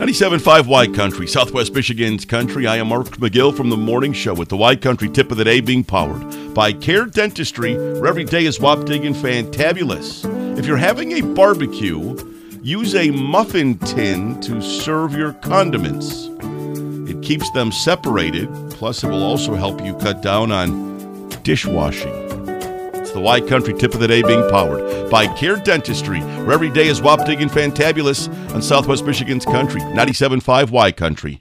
97.5 Y Country, Southwest Michigan's country. I am Mark McGill from the morning show with the Y Country tip of the day being powered by Care Dentistry, where every day is waptig and fantabulous. If you're having a barbecue, use a muffin tin to serve your condiments. It keeps them separated, plus, it will also help you cut down on dishwashing. The Y Country tip of the day being powered by Care Dentistry, where every day is waptig and fantabulous on Southwest Michigan's country. 97.5 Y Country.